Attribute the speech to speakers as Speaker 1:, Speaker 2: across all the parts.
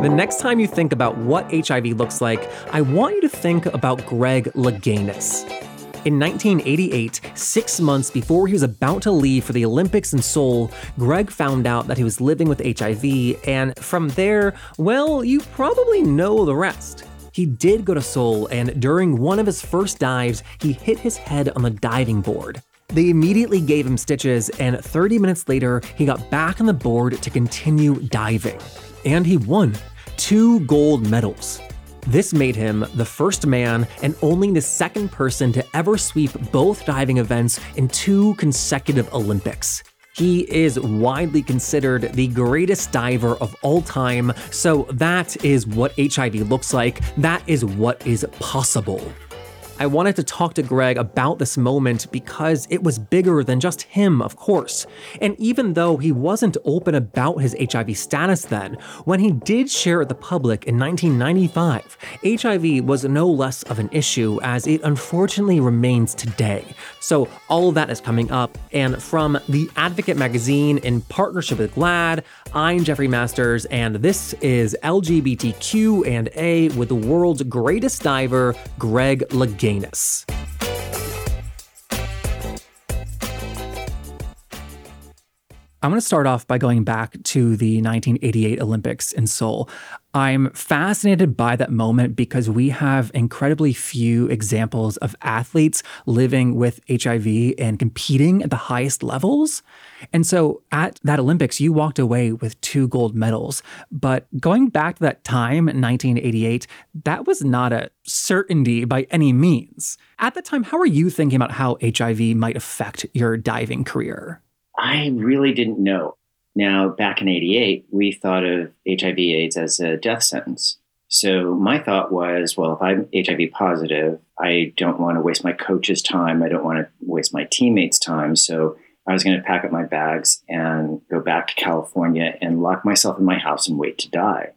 Speaker 1: The next time you think about what HIV looks like, I want you to think about Greg Louganis. In 1988, six months before he was about to leave for the Olympics in Seoul, Greg found out that he was living with HIV, and from there, well, you probably know the rest. He did go to Seoul, and during one of his first dives, he hit his head on the diving board. They immediately gave him stitches, and 30 minutes later, he got back on the board to continue diving. And he won two gold medals. This made him the first man and only the second person to ever sweep both diving events in two consecutive Olympics. He is widely considered the greatest diver of all time, so that is what HIV looks like. That is what is possible. I wanted to talk to Greg about this moment because it was bigger than just him, of course. And even though he wasn't open about his HIV status then, when he did share it with the public in 1995, HIV was no less of an issue as it unfortunately remains today. So all of that is coming up. And from The Advocate magazine in partnership with GLAAD, I'm Jeffrey Masters, and this is LGBTQ and A with the world's greatest diver, Greg Louganis. Janus. I'm going to start off by going back to the 1988 Olympics in Seoul. I'm fascinated by that moment because we have incredibly few examples of athletes living with HIV and competing at the highest levels. And so at that Olympics, you walked away with two gold medals. But going back to that time in 1988, that was not a certainty by any means. At the time, how were you thinking about how HIV might affect your diving career?
Speaker 2: I really didn't know. Now, back in 88, we thought of HIV AIDS as a death sentence. So my thought was, well, if I'm HIV positive, I don't want to waste my coach's time. I don't want to waste my teammates' time. So I was going to pack up my bags and go back to California and lock myself in my house and wait to die.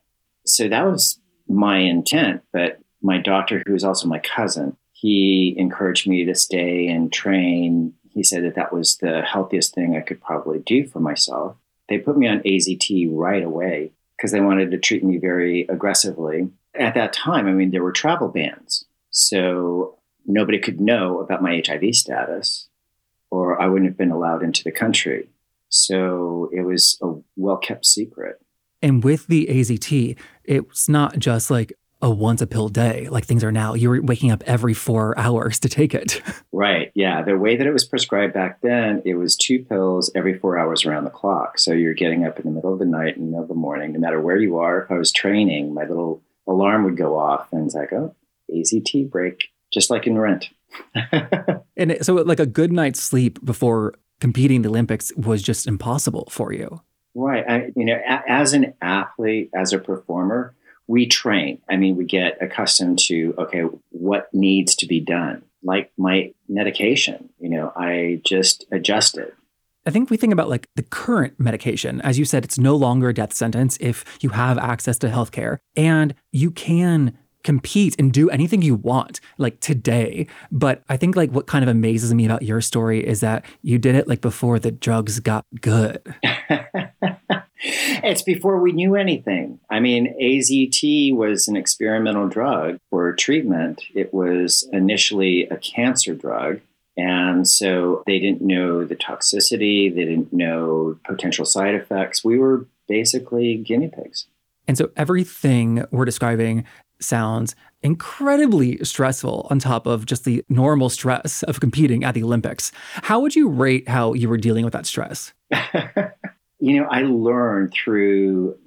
Speaker 2: So that was my intent. But my doctor, who was also my cousin, he encouraged me to stay and train he said that that was the healthiest thing I could probably do for myself. They put me on AZT right away because they wanted to treat me very aggressively. At that time, I mean, there were travel bans. So nobody could know about my HIV status, or I wouldn't have been allowed into the country. So it was a well kept secret.
Speaker 1: And with the AZT, it's not just like, a once a pill day like things are now. You were waking up every four hours to take it.
Speaker 2: right. Yeah. The way that it was prescribed back then, it was two pills every four hours around the clock. So you're getting up in the middle of the night and the middle of the morning, no matter where you are. If I was training, my little alarm would go off and it's like, oh, AZT break, just like in rent.
Speaker 1: and so, like a good night's sleep before competing the Olympics was just impossible for you.
Speaker 2: Right. I, you know, a- as an athlete, as a performer, we train. I mean, we get accustomed to, okay, what needs to be done? Like my medication, you know, I just adjust it.
Speaker 1: I think we think about like the current medication. As you said, it's no longer a death sentence if you have access to healthcare and you can compete and do anything you want like today but i think like what kind of amazes me about your story is that you did it like before the drugs got good
Speaker 2: it's before we knew anything. I mean, AZT was an experimental drug for treatment. It was initially a cancer drug. And so they didn't know the toxicity, they didn't know potential side effects. We were basically guinea pigs.
Speaker 1: And so everything we're describing sounds incredibly stressful on top of just the normal stress of competing at the Olympics. How would you rate how you were dealing with that stress?
Speaker 2: you know, I learned through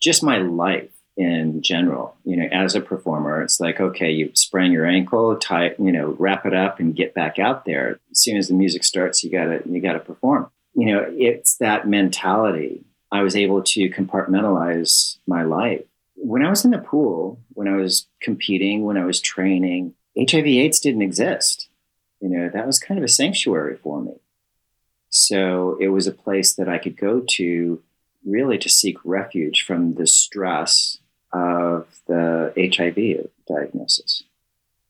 Speaker 2: just my life in general. You know, as a performer, it's like, okay, you sprain your ankle, tie, you know, wrap it up and get back out there. As soon as the music starts, you gotta you gotta perform. You know, it's that mentality. I was able to compartmentalize my life. When I was in the pool, when I was competing, when I was training, HIV/AIDS didn't exist. You know, that was kind of a sanctuary for me. So it was a place that I could go to really to seek refuge from the stress of the HIV diagnosis.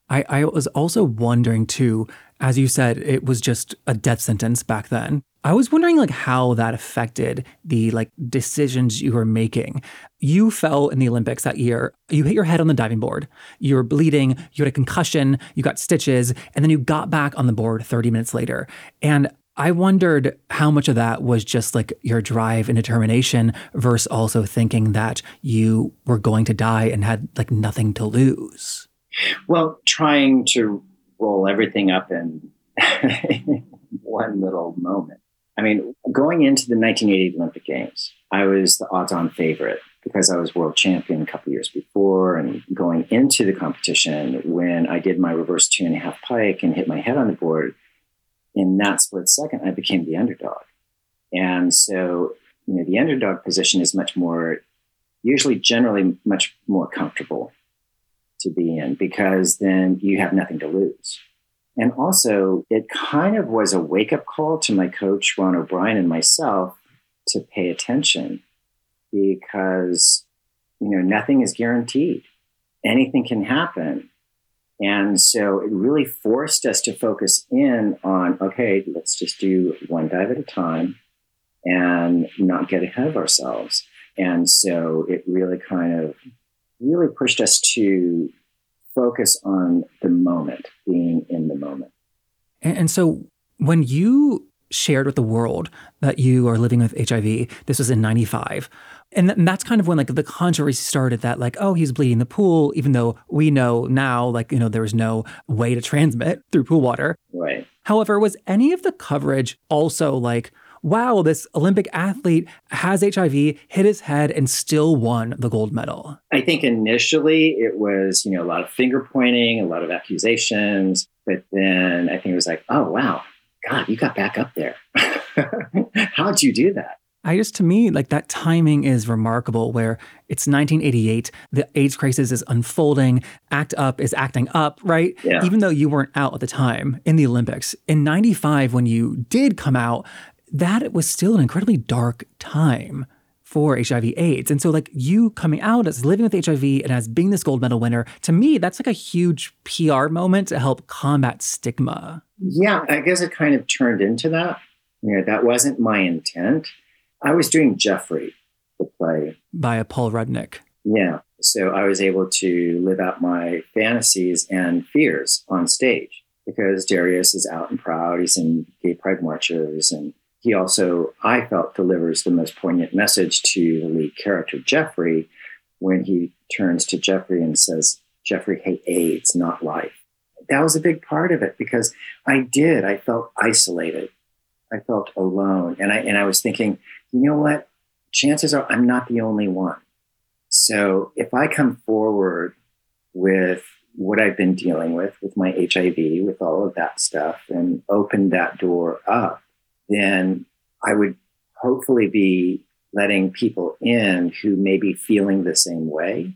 Speaker 1: I, I was also wondering too, as you said, it was just a death sentence back then. I was wondering like how that affected the like decisions you were making. You fell in the Olympics that year. You hit your head on the diving board. You were bleeding, you had a concussion, you got stitches, and then you got back on the board 30 minutes later. And I wondered how much of that was just like your drive and determination versus also thinking that you were going to die and had like nothing to lose.
Speaker 2: Well, trying to roll everything up in one little moment. I mean, going into the 1980 Olympic Games, I was the odds on favorite because I was world champion a couple years before. And going into the competition, when I did my reverse two and a half pike and hit my head on the board, in that split second, I became the underdog. And so, you know, the underdog position is much more, usually generally much more comfortable to be in because then you have nothing to lose. And also, it kind of was a wake up call to my coach, Ron O'Brien, and myself to pay attention because, you know, nothing is guaranteed. Anything can happen. And so it really forced us to focus in on okay, let's just do one dive at a time and not get ahead of ourselves. And so it really kind of really pushed us to focus on the moment, being in the moment.
Speaker 1: And, so when you shared with the world that you are living with HIV, this was in 95. And, th- and that's kind of when like the controversy started that like, oh, he's bleeding the pool, even though we know now, like, you know, there was no way to transmit through pool water.
Speaker 2: Right.
Speaker 1: However, was any of the coverage also like, wow, this Olympic athlete has HIV, hit his head, and still won the gold medal?
Speaker 2: I think initially it was, you know, a lot of finger pointing, a lot of accusations. But then I think it was like, oh, wow, God, you got back up there. How'd you do that?
Speaker 1: I just, to me, like that timing is remarkable where it's 1988, the AIDS crisis is unfolding, ACT UP is acting up, right?
Speaker 2: Yeah.
Speaker 1: Even though you weren't out at the time in the Olympics. In 95, when you did come out, that was still an incredibly dark time for HIV AIDS. And so like you coming out as living with HIV and as being this gold medal winner, to me, that's like a huge PR moment to help combat stigma.
Speaker 2: Yeah, I guess it kind of turned into that. You know, that wasn't my intent. I was doing Jeffrey, the play.
Speaker 1: By Paul Rudnick.
Speaker 2: Yeah. So I was able to live out my fantasies and fears on stage because Darius is out and proud. He's in gay pride marches and he also, I felt, delivers the most poignant message to the lead character, Jeffrey, when he turns to Jeffrey and says, Jeffrey, hate AIDS, not life. That was a big part of it because I did. I felt isolated. I felt alone. And I and I was thinking, you know what? Chances are I'm not the only one. So if I come forward with what I've been dealing with, with my HIV, with all of that stuff, and open that door up, then I would hopefully be letting people in who may be feeling the same way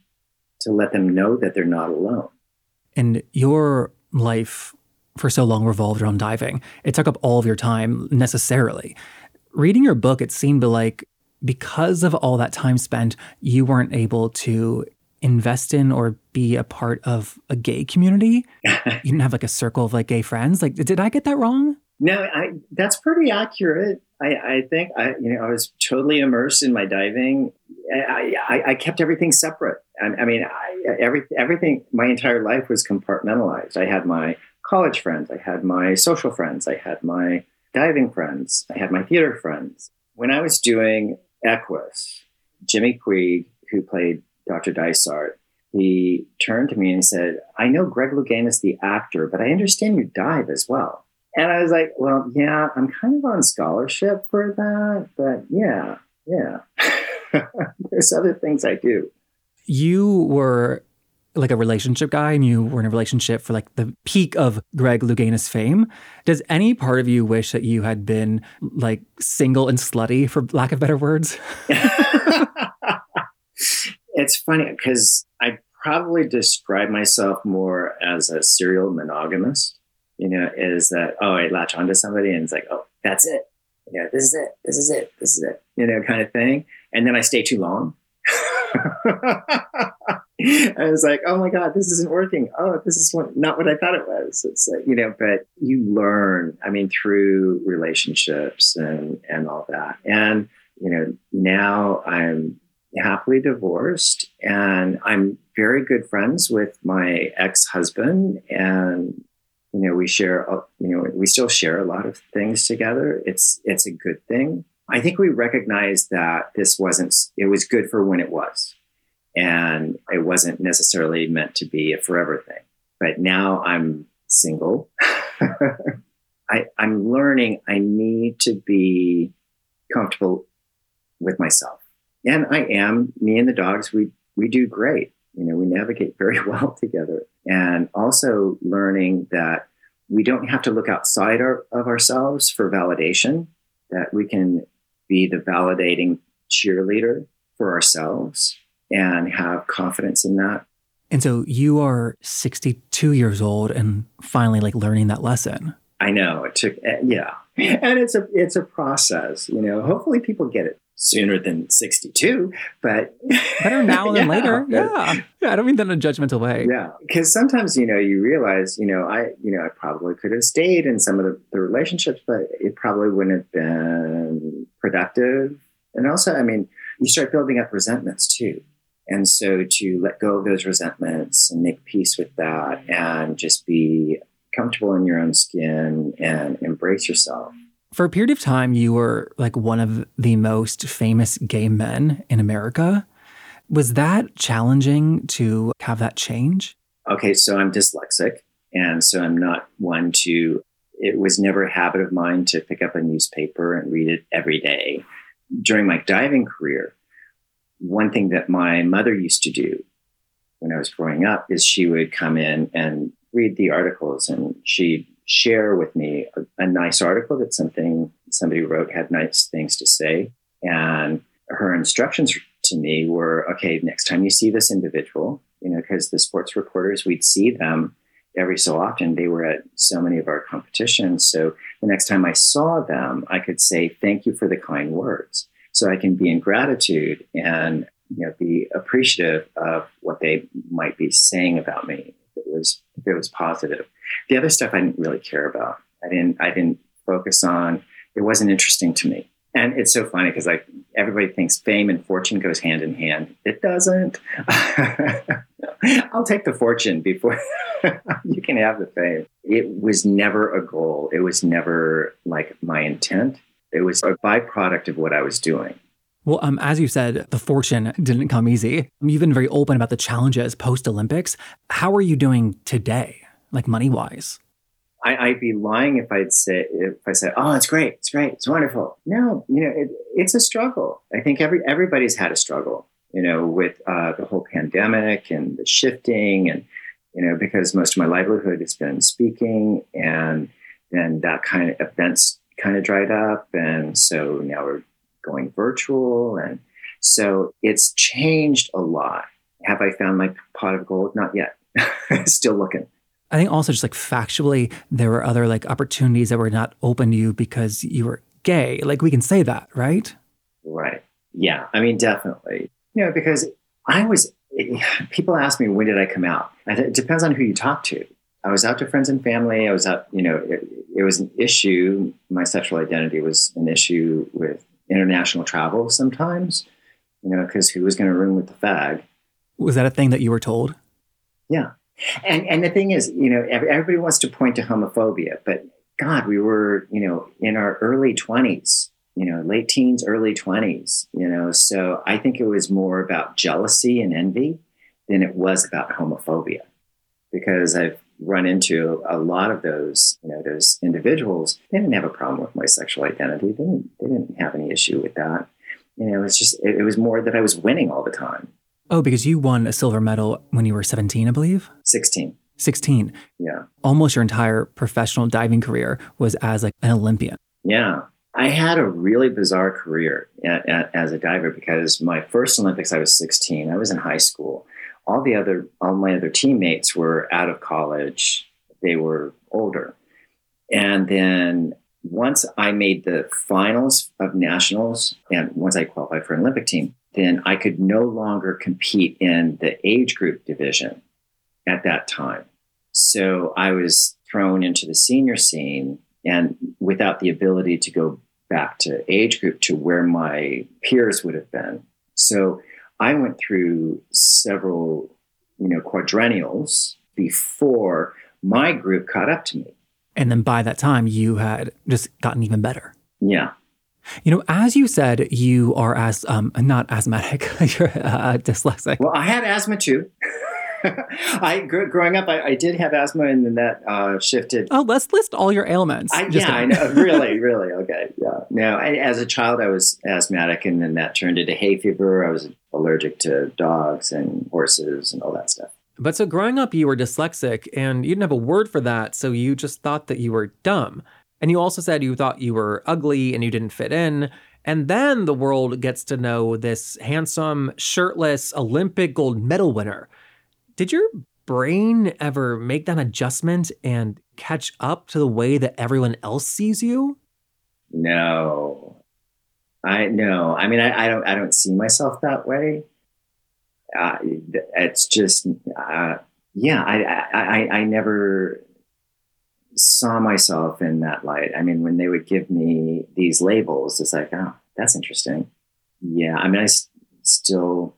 Speaker 2: to let them know that they're not alone.
Speaker 1: And your life for so long revolved around diving. It took up all of your time necessarily. Reading your book, it seemed like because of all that time spent, you weren't able to invest in or be a part of a gay community. you didn't have like a circle of like gay friends. Like, did I get that wrong?
Speaker 2: No, I, that's pretty accurate. I, I think I, you know, I was totally immersed in my diving. I, I, I kept everything separate. I, I mean, I, every, everything, my entire life was compartmentalized. I had my college friends, I had my social friends, I had my diving friends, I had my theater friends. When I was doing Equus, Jimmy Puig, who played Dr. Dysart, he turned to me and said, I know Greg Louganis, the actor, but I understand you dive as well. And I was like, well, yeah, I'm kind of on scholarship for that, but yeah, yeah. There's other things I do.
Speaker 1: You were like a relationship guy and you were in a relationship for like the peak of Greg Louganis fame. Does any part of you wish that you had been like single and slutty, for lack of better words?
Speaker 2: it's funny because I probably describe myself more as a serial monogamist you know, is that, oh, I latch onto somebody and it's like, oh, that's it. Yeah, this is it. This is it. This is it. You know, kind of thing. And then I stay too long. I was like, oh my God, this isn't working. Oh, this is what, not what I thought it was. It's like, you know, but you learn, I mean, through relationships and, and all that. And, you know, now I'm happily divorced and I'm very good friends with my ex-husband and you know we share you know we still share a lot of things together it's it's a good thing i think we recognized that this wasn't it was good for when it was. And it wasn't necessarily meant to be a forever thing. But now i'm single. I, i'm learning i need to be comfortable with myself. And i am. Me and the dogs we we do great. You know we navigate very well together. And also learning that we don't have to look outside our, of ourselves for validation that we can be the validating cheerleader for ourselves and have confidence in that
Speaker 1: and so you are 62 years old and finally like learning that lesson
Speaker 2: i know it took eh, yeah and it's a it's a process you know hopefully people get it sooner than 62, but
Speaker 1: better now than yeah, later. Yeah. Yeah. I don't mean that in a judgmental way.
Speaker 2: Yeah. Cause sometimes, you know, you realize, you know, I, you know, I probably could have stayed in some of the, the relationships, but it probably wouldn't have been productive. And also, I mean, you start building up resentments too. And so to let go of those resentments and make peace with that and just be comfortable in your own skin and embrace yourself
Speaker 1: for a period of time, you were like one of the most famous gay men in America. Was that challenging to have that change?
Speaker 2: Okay, so I'm dyslexic. And so I'm not one to, it was never a habit of mine to pick up a newspaper and read it every day. During my diving career, one thing that my mother used to do when I was growing up is she would come in and read the articles and she'd share with me a, a nice article that something somebody wrote had nice things to say. And her instructions to me were okay, next time you see this individual, you know, because the sports reporters, we'd see them every so often. They were at so many of our competitions. So the next time I saw them, I could say, thank you for the kind words. So I can be in gratitude and you know be appreciative of what they might be saying about me if it was if it was positive the other stuff I didn't really care about. I didn't I didn't focus on. It wasn't interesting to me. And it's so funny because like everybody thinks fame and fortune goes hand in hand. It doesn't. I'll take the fortune before you can have the fame. It was never a goal. It was never like my intent. It was a byproduct of what I was doing.
Speaker 1: Well, um, as you said, the fortune didn't come easy. You've been very open about the challenges post Olympics. How are you doing today? like money wise?
Speaker 2: I, would be lying if I'd say if I said, "Oh, it's great, it's great, it's wonderful." No, you know, it, it's a struggle. I think every everybody's had a struggle, you know, with uh, the whole pandemic and the shifting, and you know, because most of my livelihood has been speaking, and then that kind of events kind of dried up, and so now we're going virtual, and so it's changed a lot. Have I found my pot of gold? Not yet. Still looking.
Speaker 1: I think also just like factually, there were other like opportunities that were not open to you because you were gay. Like we can say that, right?
Speaker 2: Right. Yeah. I mean, definitely. You know, because I was, people ask me, when did I come out? It depends on who you talk to. I was out to friends and family. I was out, you know, it, it was an issue. My sexual identity was an issue with international travel sometimes, you know, because who was going to room with the fag?
Speaker 1: Was that a thing that you were told?
Speaker 2: Yeah. And and the thing is, you know, everybody wants to point to homophobia, but God, we were, you know, in our early twenties, you know, late teens, early twenties, you know. So I think it was more about jealousy and envy than it was about homophobia, because I've run into a lot of those, you know, those individuals. They didn't have a problem with my sexual identity. They didn't. They didn't have any issue with that. You know, it was just it, it was more that I was winning all the time.
Speaker 1: Oh, because you won a silver medal when you were 17, I believe?
Speaker 2: 16.
Speaker 1: 16.
Speaker 2: Yeah.
Speaker 1: Almost your entire professional diving career was as like an Olympian.
Speaker 2: Yeah. I had a really bizarre career at, at, as a diver because my first Olympics, I was 16. I was in high school. All the other, all my other teammates were out of college. They were older. And then once I made the finals of nationals and once I qualified for an Olympic team, then I could no longer compete in the age group division at that time. So I was thrown into the senior scene and without the ability to go back to age group to where my peers would have been. So I went through several, you know, quadrennials before my group caught up to me.
Speaker 1: And then by that time, you had just gotten even better.
Speaker 2: Yeah.
Speaker 1: You know, as you said, you are as um, not asthmatic, you're uh, dyslexic.
Speaker 2: Well, I had asthma too. I gr- growing up, I, I, did have asthma, and then that uh, shifted.
Speaker 1: Oh, let's list all your ailments.
Speaker 2: I, yeah, I know. really, really. Okay, yeah. Now, I, as a child, I was asthmatic, and then that turned into hay fever. I was allergic to dogs and horses and all that stuff.
Speaker 1: But so growing up, you were dyslexic, and you didn't have a word for that, so you just thought that you were dumb. And you also said you thought you were ugly and you didn't fit in. And then the world gets to know this handsome, shirtless Olympic gold medal winner did your brain ever make that adjustment and catch up to the way that everyone else sees you?
Speaker 2: No. I no. I mean, I, I don't. I don't see myself that way. Uh, it's just, uh, yeah. I, I, I never saw myself in that light. I mean, when they would give me these labels, it's like, oh, that's interesting. Yeah. I mean, I s- still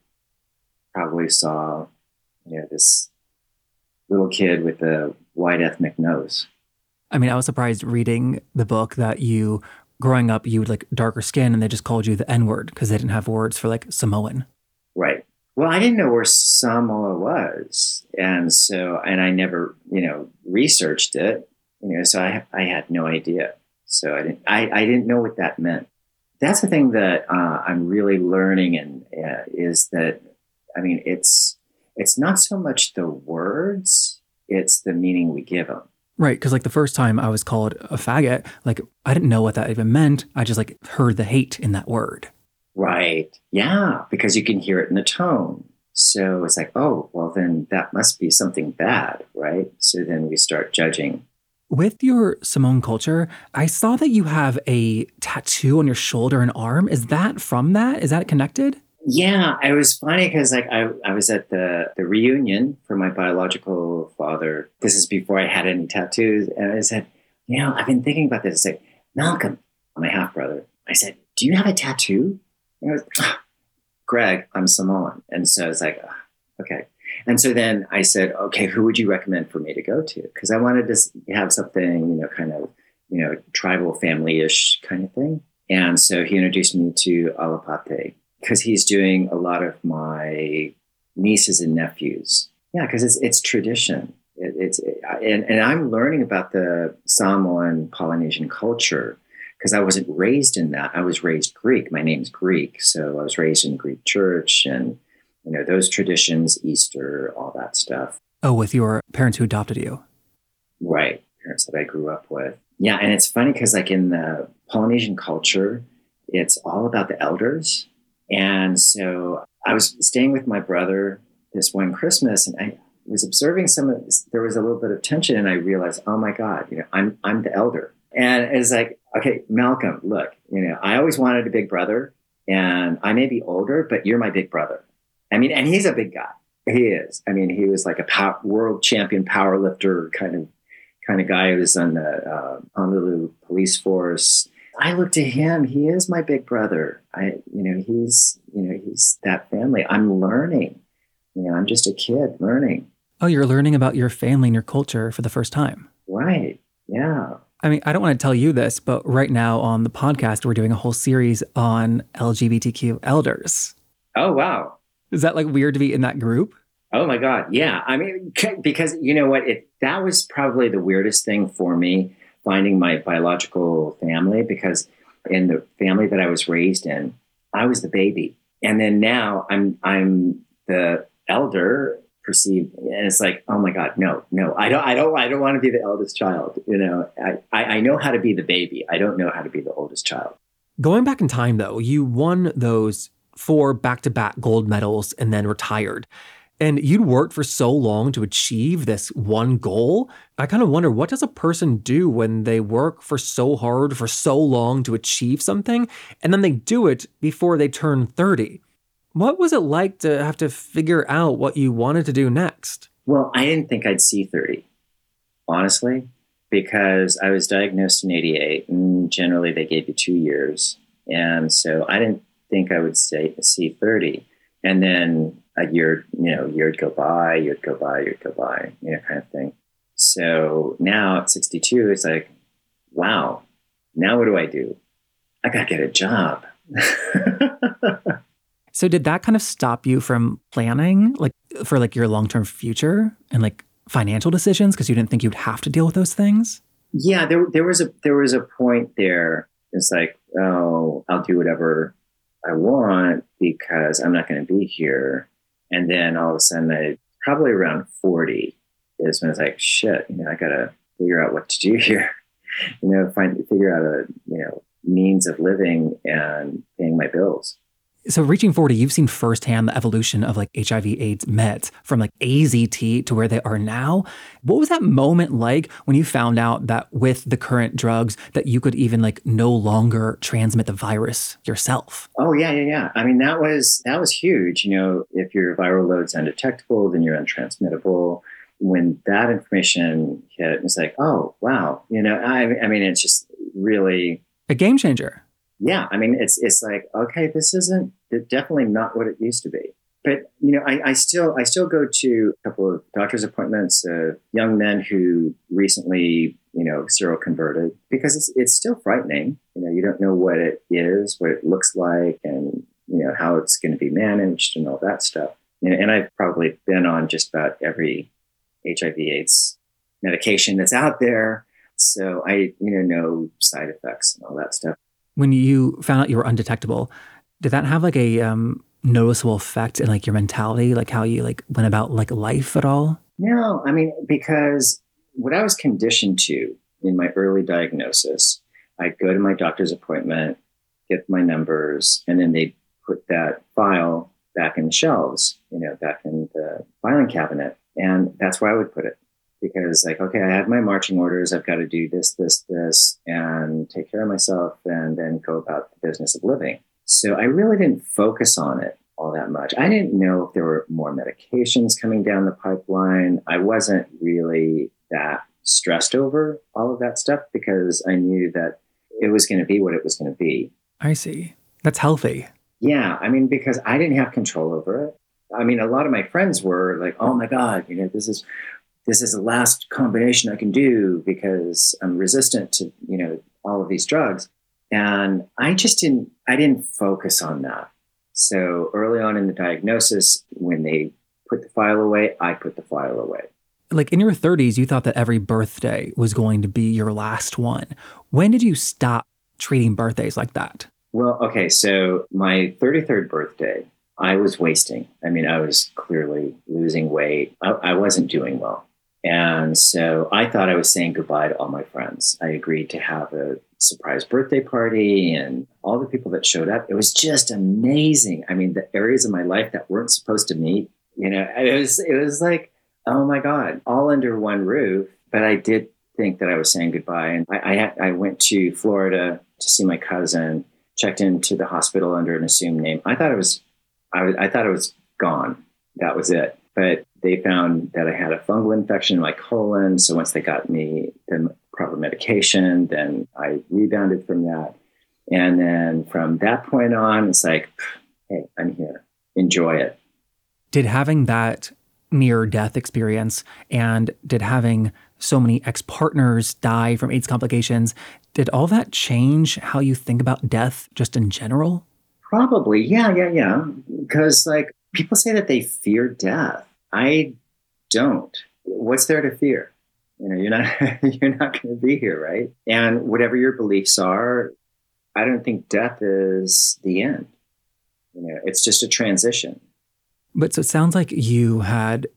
Speaker 2: probably saw you know, this little kid with a white ethnic nose.
Speaker 1: I mean, I was surprised reading the book that you, growing up, you had like darker skin and they just called you the N word because they didn't have words for like Samoan.
Speaker 2: Right. Well, I didn't know where Samoa was. And so, and I never, you know, researched it, you know, so I, I had no idea. So I didn't, I, I didn't know what that meant. That's the thing that uh, I'm really learning and uh, is that, I mean, it's, it's not so much the words, it's the meaning we give them.
Speaker 1: Right. Because, like, the first time I was called a faggot, like, I didn't know what that even meant. I just, like, heard the hate in that word.
Speaker 2: Right. Yeah. Because you can hear it in the tone. So it's like, oh, well, then that must be something bad. Right. So then we start judging.
Speaker 1: With your Samoan culture, I saw that you have a tattoo on your shoulder and arm. Is that from that? Is that connected?
Speaker 2: Yeah, it was funny because like I, I was at the, the reunion for my biological father. This is before I had any tattoos. And I said, you know, I've been thinking about this. I said, Malcolm, my half brother, I said, do you have a tattoo? And was, oh, Greg, I'm Samoan. And so it's like, oh, okay. And so then I said, okay, who would you recommend for me to go to? Because I wanted to have something, you know, kind of, you know, tribal family ish kind of thing. And so he introduced me to Alapate because he's doing a lot of my nieces and nephews. Yeah, because it's it's tradition. It, it's it, and and I'm learning about the Samoan Polynesian culture because I wasn't raised in that. I was raised Greek. My name's Greek, so I was raised in Greek church and you know those traditions, Easter, all that stuff.
Speaker 1: Oh, with your parents who adopted you,
Speaker 2: right? Parents that I grew up with. Yeah, and it's funny because like in the Polynesian culture, it's all about the elders and so I was staying with my brother this one Christmas and I was observing some of this, there was a little bit of tension and I realized, oh my God, you know, I'm I'm the elder. And it's like, okay, Malcolm, look, you know, I always wanted a big brother and I may be older, but you're my big brother. I mean, and he's a big guy. He is. I mean, he was like a world champion power lifter kind of kind of guy who was on the uh, Honolulu police force I look to him. He is my big brother. I, you know, he's, you know, he's that family. I'm learning. You know, I'm just a kid learning.
Speaker 1: Oh, you're learning about your family and your culture for the first time.
Speaker 2: Right. Yeah.
Speaker 1: I mean, I don't want to tell you this, but right now on the podcast, we're doing a whole series on LGBTQ elders.
Speaker 2: Oh, wow.
Speaker 1: Is that like weird to be in that group?
Speaker 2: Oh my God. Yeah. I mean, because you know what? It, that was probably the weirdest thing for me finding my biological family because in the family that I was raised in, I was the baby. And then now I'm I'm the elder perceived and it's like, oh my God, no, no, I don't I don't I don't want to be the eldest child. You know, I, I know how to be the baby. I don't know how to be the oldest child.
Speaker 1: Going back in time though, you won those four back-to-back gold medals and then retired and you'd worked for so long to achieve this one goal. I kind of wonder what does a person do when they work for so hard for so long to achieve something and then they do it before they turn 30? What was it like to have to figure out what you wanted to do next?
Speaker 2: Well, I didn't think I'd see 30, honestly, because I was diagnosed in 88 and generally they gave you two years. And so I didn't think I would say, see 30. And then a year, you know, year would go by, year'd go by, year'd go by, you know, kind of thing. So now at 62, it's like, wow, now what do I do? I got to get a job.
Speaker 1: so did that kind of stop you from planning like for like your long-term future and like financial decisions because you didn't think you'd have to deal with those things?
Speaker 2: Yeah, there there was a there was a point there. It's like, oh, I'll do whatever I want because I'm not going to be here. And then all of a sudden, I probably around 40 is when it's like, shit, you know, I got to figure out what to do here. You know, find figure out a you know means of living and paying my bills.
Speaker 1: So, reaching 40, you've seen firsthand the evolution of like HIV AIDS meds from like AZT to where they are now. What was that moment like when you found out that with the current drugs that you could even like no longer transmit the virus yourself?
Speaker 2: Oh yeah, yeah, yeah. I mean that was that was huge. You know, if your viral load's undetectable, then you're untransmittable. When that information hit, it was like, oh wow, you know, I, I mean, it's just really
Speaker 1: a game changer
Speaker 2: yeah, I mean, it's it's like okay, this isn't definitely not what it used to be. But you know, I, I still I still go to a couple of doctor's appointments of young men who recently you know seroconverted because it's it's still frightening. You know, you don't know what it is, what it looks like, and you know how it's going to be managed and all that stuff. And, and I've probably been on just about every HIV/AIDS medication that's out there, so I you know know side effects and all that stuff
Speaker 1: when you found out you were undetectable, did that have like a um, noticeable effect in like your mentality, like how you like went about like life at all?
Speaker 2: No, I mean because what I was conditioned to in my early diagnosis, I'd go to my doctor's appointment, get my numbers, and then they'd put that file back in the shelves, you know, back in the filing cabinet. And that's where I would put it because like okay i have my marching orders i've got to do this this this and take care of myself and then go about the business of living. So i really didn't focus on it all that much. I didn't know if there were more medications coming down the pipeline. I wasn't really that stressed over all of that stuff because i knew that it was going to be what it was going to be.
Speaker 1: I see. That's healthy.
Speaker 2: Yeah i mean because i didn't have control over it. I mean, a lot of my friends were like, "Oh my God, you know, this is this is the last combination I can do because I'm resistant to, you know, all of these drugs. And I just didn't, I didn't focus on that. So early on in the diagnosis, when they put the file away, I put the file away.
Speaker 1: Like in your 30s, you thought that every birthday was going to be your last one. When did you stop treating birthdays like that?
Speaker 2: Well, okay. So my 33rd birthday, I was wasting. I mean, I was clearly losing weight. I, I wasn't doing well. And so I thought I was saying goodbye to all my friends. I agreed to have a surprise birthday party and all the people that showed up. It was just amazing. I mean, the areas of my life that weren't supposed to meet, you know, it was it was like, oh my God, all under one roof. But I did think that I was saying goodbye. And I, I, I went to Florida to see my cousin, checked into the hospital under an assumed name. I thought it was I, was, I thought it was gone. That was it. But they found that I had a fungal infection in my colon. So once they got me the proper medication, then I rebounded from that. And then from that point on, it's like, hey, I'm here. Enjoy it.
Speaker 1: Did having that near death experience and did having so many ex partners die from AIDS complications, did all that change how you think about death just in general?
Speaker 2: Probably. Yeah, yeah, yeah. Because like people say that they fear death. I don't. What's there to fear? You know, you're not you're not going to be here, right? And whatever your beliefs are, I don't think death is the end. You know, it's just a transition.
Speaker 1: But so it sounds like you had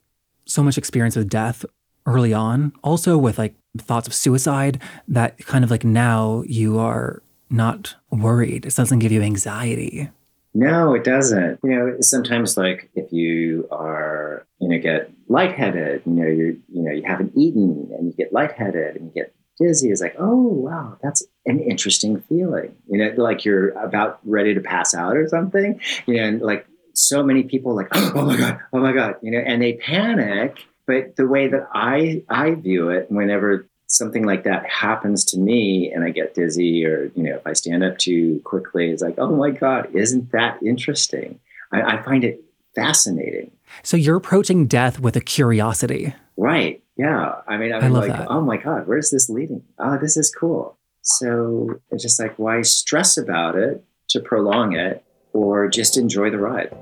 Speaker 1: so much experience with death early on, also with like thoughts of suicide that kind of like now you are not worried. It doesn't give you anxiety.
Speaker 2: No, it doesn't. You know, sometimes like if you are, you know, get lightheaded, you know, you're, you know, you haven't eaten and you get lightheaded and you get dizzy, it's like, oh wow, that's an interesting feeling. You know, like you're about ready to pass out or something. You know, and like so many people like, oh, oh my God, oh my God, you know, and they panic. But the way that I I view it, whenever something like that happens to me and I get dizzy or, you know, if I stand up too quickly, it's like, oh my God, isn't that interesting? I, I find it fascinating.
Speaker 1: So you're approaching death with a curiosity.
Speaker 2: Right. Yeah. I mean, I'm like, that. oh my God, where's this leading? Oh, this is cool. So it's just like, why stress about it to prolong it or just enjoy the ride?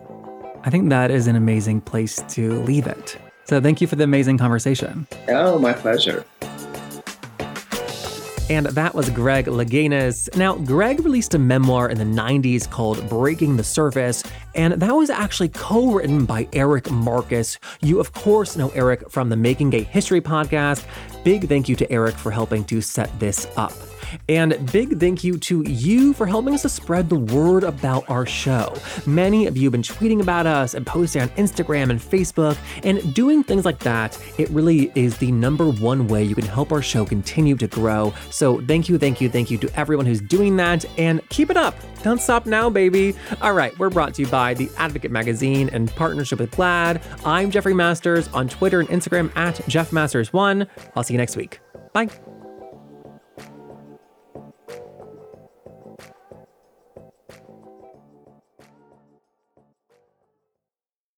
Speaker 1: I think that is an amazing place to leave it. So thank you for the amazing conversation.
Speaker 2: Oh, my pleasure.
Speaker 1: And that was Greg Louganis. Now, Greg released a memoir in the 90s called Breaking the Surface, and that was actually co written by Eric Marcus. You, of course, know Eric from the Making Gay History podcast. Big thank you to Eric for helping to set this up. And big thank you to you for helping us to spread the word about our show. Many of you have been tweeting about us and posting on Instagram and Facebook, and doing things like that. It really is the number one way you can help our show continue to grow. So thank you, thank you, thank you to everyone who's doing that, and keep it up. Don't stop now, baby. All right, we're brought to you by The Advocate Magazine in partnership with GLAAD. I'm Jeffrey Masters on Twitter and Instagram at JeffMasters1. I'll see you next week. Bye.